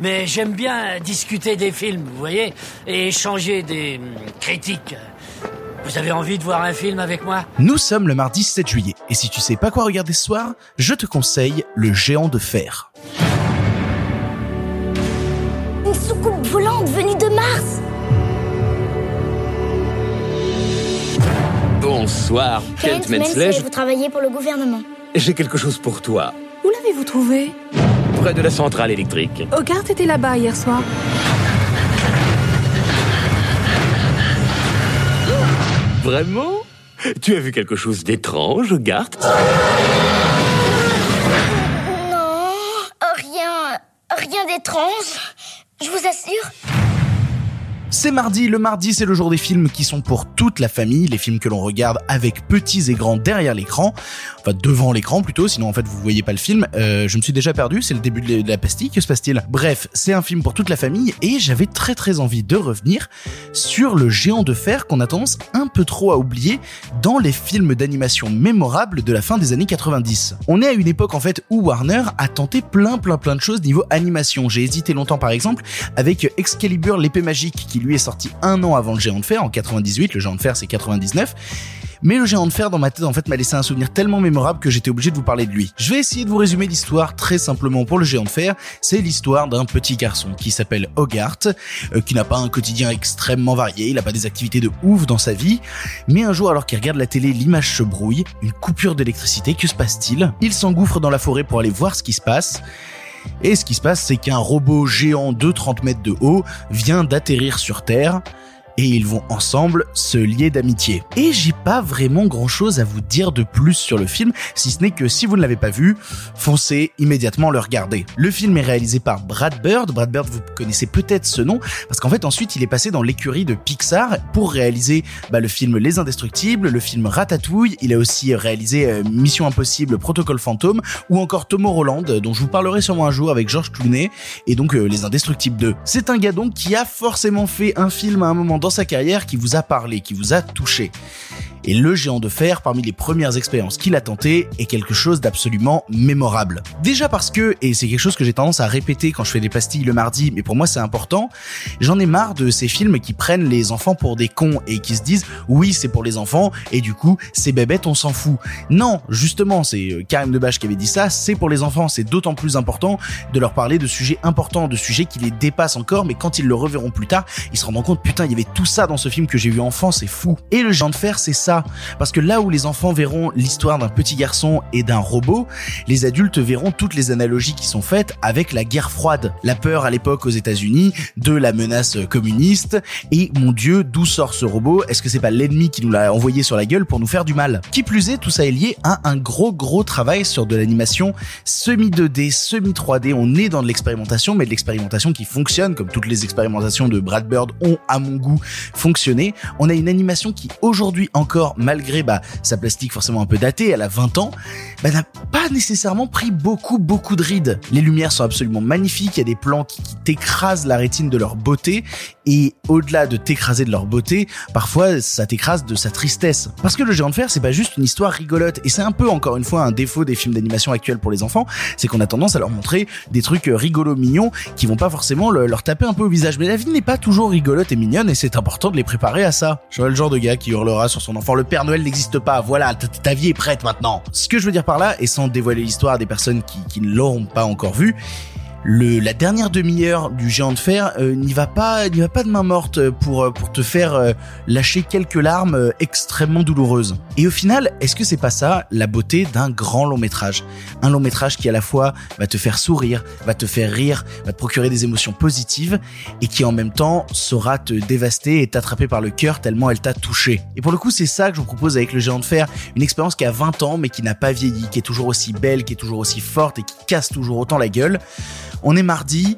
Mais j'aime bien discuter des films, vous voyez, et échanger des hum, critiques. Vous avez envie de voir un film avec moi? Nous sommes le mardi 7 juillet, et si tu sais pas quoi regarder ce soir, je te conseille Le Géant de Fer. Une soucoupe volante venue de Mars Bonsoir, Kent Mensley. vous travaillez pour le gouvernement. J'ai quelque chose pour toi. Où l'avez-vous trouvé Près de la centrale électrique. Hogarth était là-bas hier soir. Vraiment? Tu as vu quelque chose d'étrange, Hogarth? Non, rien, rien d'étrange. Je vous assure. C'est mardi, le mardi c'est le jour des films qui sont pour toute la famille, les films que l'on regarde avec petits et grands derrière l'écran, enfin devant l'écran plutôt, sinon en fait vous voyez pas le film. Euh, je me suis déjà perdu, c'est le début de la pastille, que se passe-t-il? Bref, c'est un film pour toute la famille et j'avais très très envie de revenir sur le géant de fer qu'on a tendance un peu trop à oublier dans les films d'animation mémorables de la fin des années 90. On est à une époque en fait où Warner a tenté plein plein plein de choses niveau animation. J'ai hésité longtemps par exemple avec Excalibur l'épée magique qui lui est sorti un an avant le Géant de Fer, en 98, le Géant de Fer c'est 99. Mais le géant de fer dans ma tête en fait m'a laissé un souvenir tellement mémorable que j'étais obligé de vous parler de lui. Je vais essayer de vous résumer l'histoire très simplement pour le géant de fer. C'est l'histoire d'un petit garçon qui s'appelle Hogarth, euh, qui n'a pas un quotidien extrêmement varié, il n'a pas des activités de ouf dans sa vie. Mais un jour alors qu'il regarde la télé, l'image se brouille, une coupure d'électricité, que se passe-t-il? Il s'engouffre dans la forêt pour aller voir ce qui se passe. Et ce qui se passe, c'est qu'un robot géant de 30 mètres de haut vient d'atterrir sur Terre et ils vont ensemble se lier d'amitié. Et j'ai pas vraiment grand chose à vous dire de plus sur le film, si ce n'est que si vous ne l'avez pas vu, foncez immédiatement le regarder. Le film est réalisé par Brad Bird. Brad Bird, vous connaissez peut-être ce nom, parce qu'en fait ensuite il est passé dans l'écurie de Pixar pour réaliser bah, le film Les Indestructibles, le film Ratatouille. Il a aussi réalisé euh, Mission Impossible, Protocole Fantôme, ou encore Tom Holland, dont je vous parlerai sûrement un jour avec George Clooney, et donc euh, Les Indestructibles 2. C'est un gars donc qui a forcément fait un film à un moment dans sa carrière qui vous a parlé, qui vous a touché. Et le géant de fer, parmi les premières expériences qu'il a tenté, est quelque chose d'absolument mémorable. Déjà parce que, et c'est quelque chose que j'ai tendance à répéter quand je fais des pastilles le mardi, mais pour moi c'est important, j'en ai marre de ces films qui prennent les enfants pour des cons et qui se disent oui c'est pour les enfants et du coup c'est bébête on s'en fout. Non, justement c'est euh, Karim Debache qui avait dit ça, c'est pour les enfants, c'est d'autant plus important de leur parler de sujets importants, de sujets qui les dépassent encore, mais quand ils le reverront plus tard, ils se rendront compte putain il y avait tout ça dans ce film que j'ai vu enfant, c'est fou. Et le géant de fer c'est ça parce que là où les enfants verront l'histoire d'un petit garçon et d'un robot, les adultes verront toutes les analogies qui sont faites avec la guerre froide. La peur à l'époque aux États-Unis de la menace communiste et mon dieu, d'où sort ce robot? Est-ce que c'est pas l'ennemi qui nous l'a envoyé sur la gueule pour nous faire du mal? Qui plus est, tout ça est lié à un gros gros travail sur de l'animation semi 2D, semi 3D. On est dans de l'expérimentation, mais de l'expérimentation qui fonctionne comme toutes les expérimentations de Brad Bird ont à mon goût fonctionné. On a une animation qui aujourd'hui encore malgré bah, sa plastique forcément un peu datée, elle a 20 ans, bah, n'a pas nécessairement pris beaucoup beaucoup de rides. Les lumières sont absolument magnifiques, il y a des plans qui, t'écrasent la rétine de leur beauté et au-delà de t'écraser de leur beauté, parfois ça t'écrase de sa tristesse. Parce que le géant de fer, c'est pas juste une histoire rigolote et c'est un peu encore une fois un défaut des films d'animation actuels pour les enfants, c'est qu'on a tendance à leur montrer des trucs rigolos mignons qui vont pas forcément le- leur taper un peu au visage. Mais la vie n'est pas toujours rigolote et mignonne et c'est important de les préparer à ça. Je le genre de gars qui hurlera sur son enfant le Père Noël n'existe pas, voilà, ta, vie est prête maintenant. Ce que je veux dire par là, et sans dévoiler l'histoire des personnes qui, ne l'auront pas encore vu, le, la dernière demi-heure du géant de fer euh, n'y va pas, n'y va pas de main morte pour euh, pour te faire euh, lâcher quelques larmes euh, extrêmement douloureuses. Et au final, est-ce que c'est pas ça la beauté d'un grand long métrage? Un long métrage qui à la fois va te faire sourire, va te faire rire, va te procurer des émotions positives et qui en même temps saura te dévaster et t'attraper par le cœur tellement elle t'a touché. Et pour le coup, c'est ça que je vous propose avec le géant de fer, une expérience qui a 20 ans mais qui n'a pas vieilli, qui est toujours aussi belle, qui est toujours aussi forte et qui casse toujours autant la gueule. On est mardi.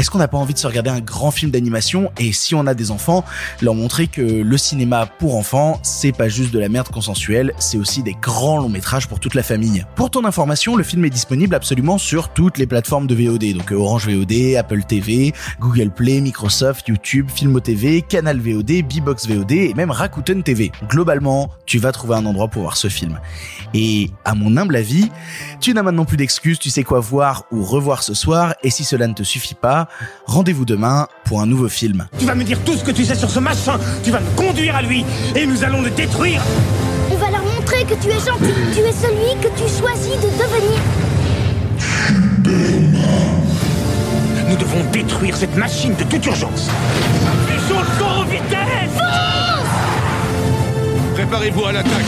Est-ce qu'on n'a pas envie de se regarder un grand film d'animation et si on a des enfants, leur montrer que le cinéma pour enfants, c'est pas juste de la merde consensuelle, c'est aussi des grands longs métrages pour toute la famille. Pour ton information, le film est disponible absolument sur toutes les plateformes de VOD, donc euh, Orange VOD, Apple TV, Google Play, Microsoft, YouTube, Filmo TV, Canal VOD, Bbox VOD et même Rakuten TV. Globalement, tu vas trouver un endroit pour voir ce film. Et à mon humble avis, tu n'as maintenant plus d'excuses, tu sais quoi voir ou revoir ce soir, et si cela ne te suffit pas, Rendez-vous demain pour un nouveau film. Tu vas me dire tout ce que tu sais sur ce machin. Tu vas me conduire à lui et nous allons le détruire. On va leur montrer que tu es gentil. Tu es celui que tu choisis de devenir. Nous devons détruire cette machine de toute urgence. Fusons le corps aux vitesses Préparez-vous à l'attaque